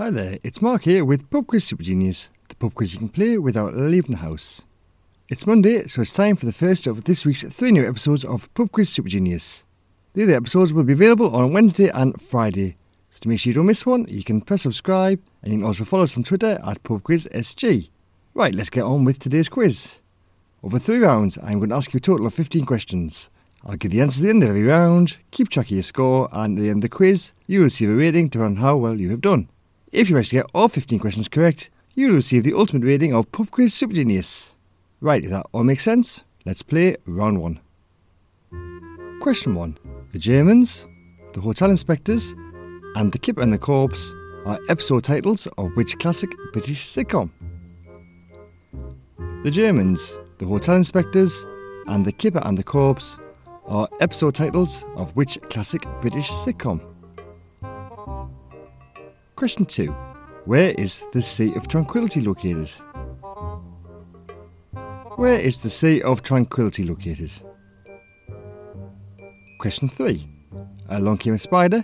Hi there, it's Mark here with Pub Quiz Super Genius, the pub quiz you can play without leaving the house. It's Monday, so it's time for the first of this week's three new episodes of Pub Quiz Super Genius. The other episodes will be available on Wednesday and Friday, so to make sure you don't miss one, you can press subscribe and you can also follow us on Twitter at PubQuizSG. Right, let's get on with today's quiz. Over three rounds, I'm going to ask you a total of 15 questions. I'll give the answers at the end of every round, keep track of your score, and at the end of the quiz, you will receive a rating to on how well you have done. If you manage to get all 15 questions correct, you will receive the ultimate rating of Pub Quiz Super Genius. Right, if that all makes sense, let's play round one. Question one. The Germans, the Hotel Inspectors, and The Kipper and the Corpse are episode titles of which classic British sitcom? The Germans, the Hotel Inspectors, and The Kipper and the Corpse are episode titles of which classic British sitcom? Question 2. Where is the Sea of Tranquility located? Where is the Sea of Tranquility located? Question 3. Along Came a Spider,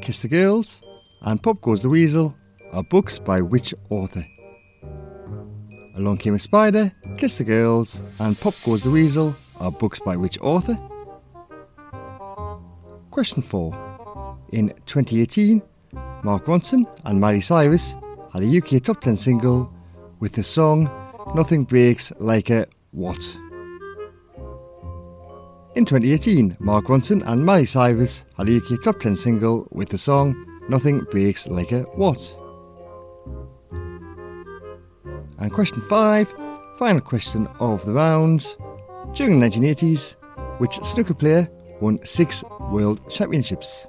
Kiss the Girls, and Pop Goes the Weasel are books by which author? Along Came a Spider, Kiss the Girls, and Pop Goes the Weasel are books by which author? Question 4. In 2018, Mark Ronson and Miley Cyrus had a UK top 10 single with the song Nothing Breaks Like a What? In 2018, Mark Ronson and Miley Cyrus had a UK top 10 single with the song Nothing Breaks Like a What? And question 5, final question of the round. During the 1980s, which snooker player won six world championships?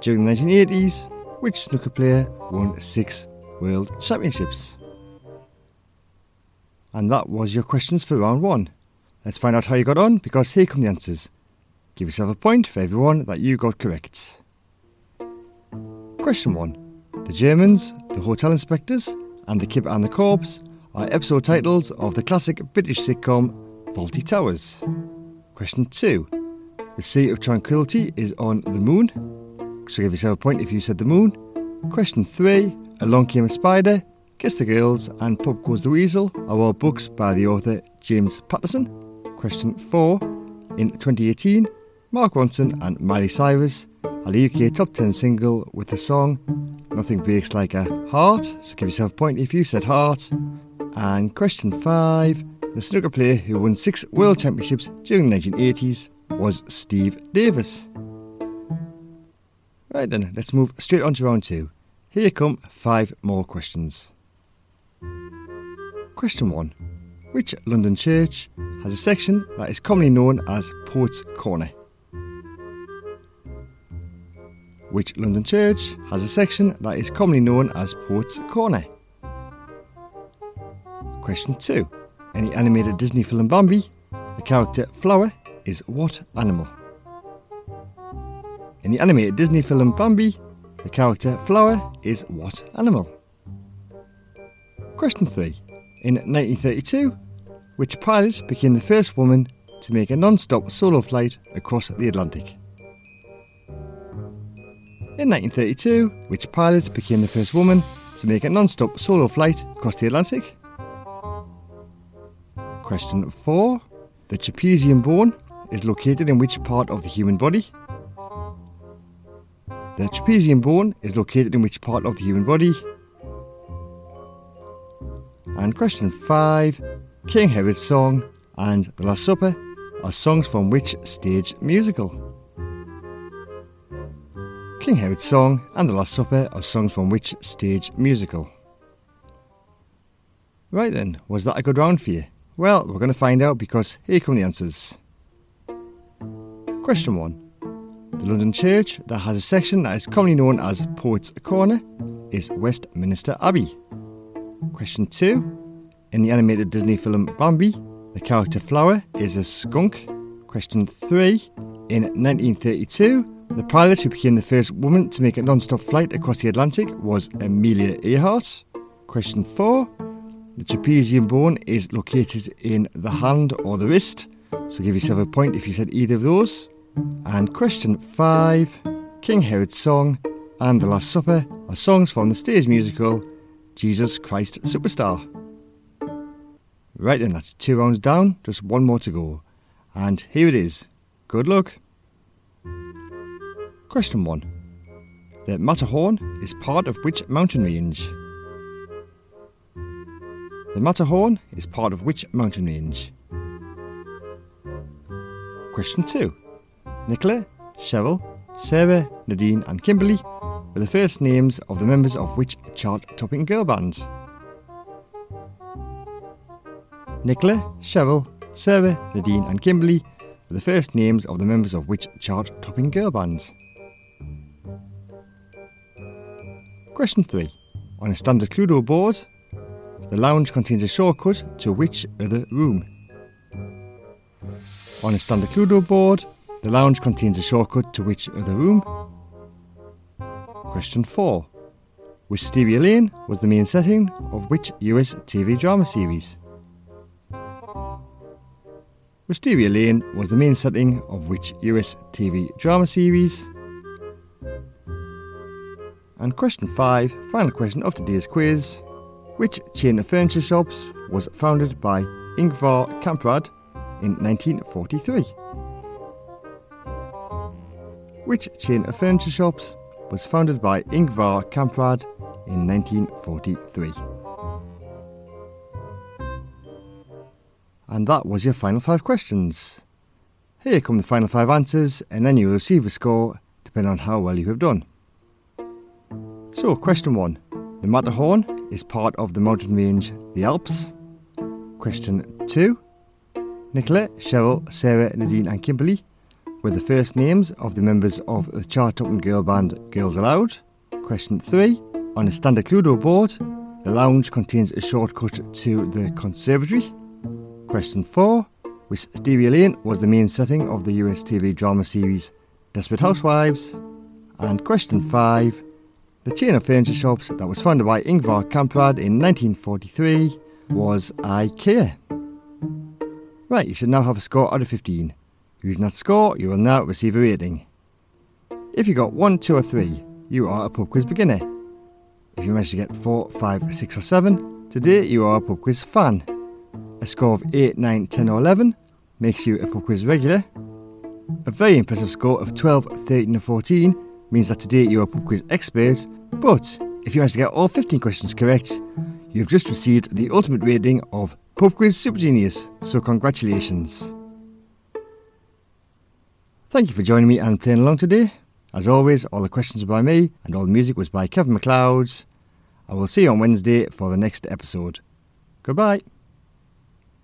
During the 1980s, which snooker player won six world championships? And that was your questions for round one. Let's find out how you got on because here come the answers. Give yourself a point for every one that you got correct. Question 1. The Germans, the Hotel Inspectors, and the Kipper and the Corpse are episode titles of the classic British sitcom Fawlty Towers. Question 2. The Sea of Tranquility is on the moon. So give yourself a point if you said the moon. Question 3. Along Came a Spider, Kiss the Girls, and Pop Goes the Weasel are all books by the author James Patterson. Question 4. In 2018, Mark Ronson and Miley Cyrus had a UK top 10 single with the song Nothing Breaks Like a Heart. So give yourself a point if you said heart. And question 5. The snooker player who won six world championships during the 1980s was Steve Davis. Right then, let's move straight on to round two. Here come five more questions. Question 1. Which London church has a section that is commonly known as Poets' Corner? Which London church has a section that is commonly known as Poets' Corner? Question 2. In the animated Disney film Bambi, the character Flower is what animal? In the animated Disney film Bambi, the character Flower is what animal? Question 3. In 1932, which pilot became the first woman to make a non stop solo flight across the Atlantic? In 1932, which pilot became the first woman to make a non stop solo flight across the Atlantic? Question 4. The trapezium bone is located in which part of the human body? The trapezium bone is located in which part of the human body? And question 5. King Herod's Song and The Last Supper are songs from which stage musical? King Herod's Song and The Last Supper are songs from which stage musical? Right then, was that a good round for you? Well, we're going to find out because here come the answers. Question 1. The London church that has a section that is commonly known as Poets' Corner is Westminster Abbey. Question 2. In the animated Disney film Bambi, the character Flower is a skunk. Question 3. In 1932, the pilot who became the first woman to make a non stop flight across the Atlantic was Amelia Earhart. Question 4. The trapezium bone is located in the hand or the wrist, so give yourself a point if you said either of those. And question five King Herod's Song and The Last Supper are songs from the stage musical Jesus Christ Superstar. Right then, that's two rounds down, just one more to go. And here it is. Good luck. Question 1. The Matterhorn is part of which mountain range? The Matterhorn is part of which mountain range? Question 2. Nicola, Cheryl, Sarah, Nadine, and Kimberly were the first names of the members of which chart topping girl band? Nicola, Cheryl, Sarah, Nadine, and Kimberly were the first names of the members of which chart topping girl bands? Question 3. On a standard Cluedo board, the lounge contains a shortcut to which other room? On a standard Cluedo board, the lounge contains a shortcut to which other room? Question 4. Wisteria Lane was the main setting of which US TV drama series? Wisteria Lane was the main setting of which US TV drama series? And question 5, final question of today's quiz. Which chain of furniture shops was founded by Ingvar Kamprad in 1943? Which chain of furniture shops was founded by Ingvar Kamprad in 1943? And that was your final five questions. Here come the final five answers, and then you will receive a score depending on how well you have done. So, question one The Matterhorn is part of the mountain range the Alps. Question two Nicola, Cheryl, Sarah, Nadine, and Kimberly were the first names of the members of the chart topping girl band Girls Aloud. Question three On a standard Cluedo board, the lounge contains a shortcut to the conservatory. Question 4. Wisteria Lane was the main setting of the US TV drama series Desperate Housewives. And question 5. The chain of furniture shops that was founded by Ingvar Kamprad in 1943 was IKEA. Right, you should now have a score out of 15. Using that score, you will now receive a rating. If you got 1, 2 or 3, you are a pub quiz beginner. If you manage to get 4, 5, 6 or 7, today you are a pub quiz fan. A score of 8, 9, 10 or 11 makes you a pub quiz regular. A very impressive score of 12, 13 or 14 means that today you are a pub quiz expert but if you manage to get all 15 questions correct, you've just received the ultimate rating of Pub Quiz Super Genius, so congratulations. Thank you for joining me and playing along today. As always, all the questions were by me and all the music was by Kevin MacLeod. I will see you on Wednesday for the next episode. Goodbye.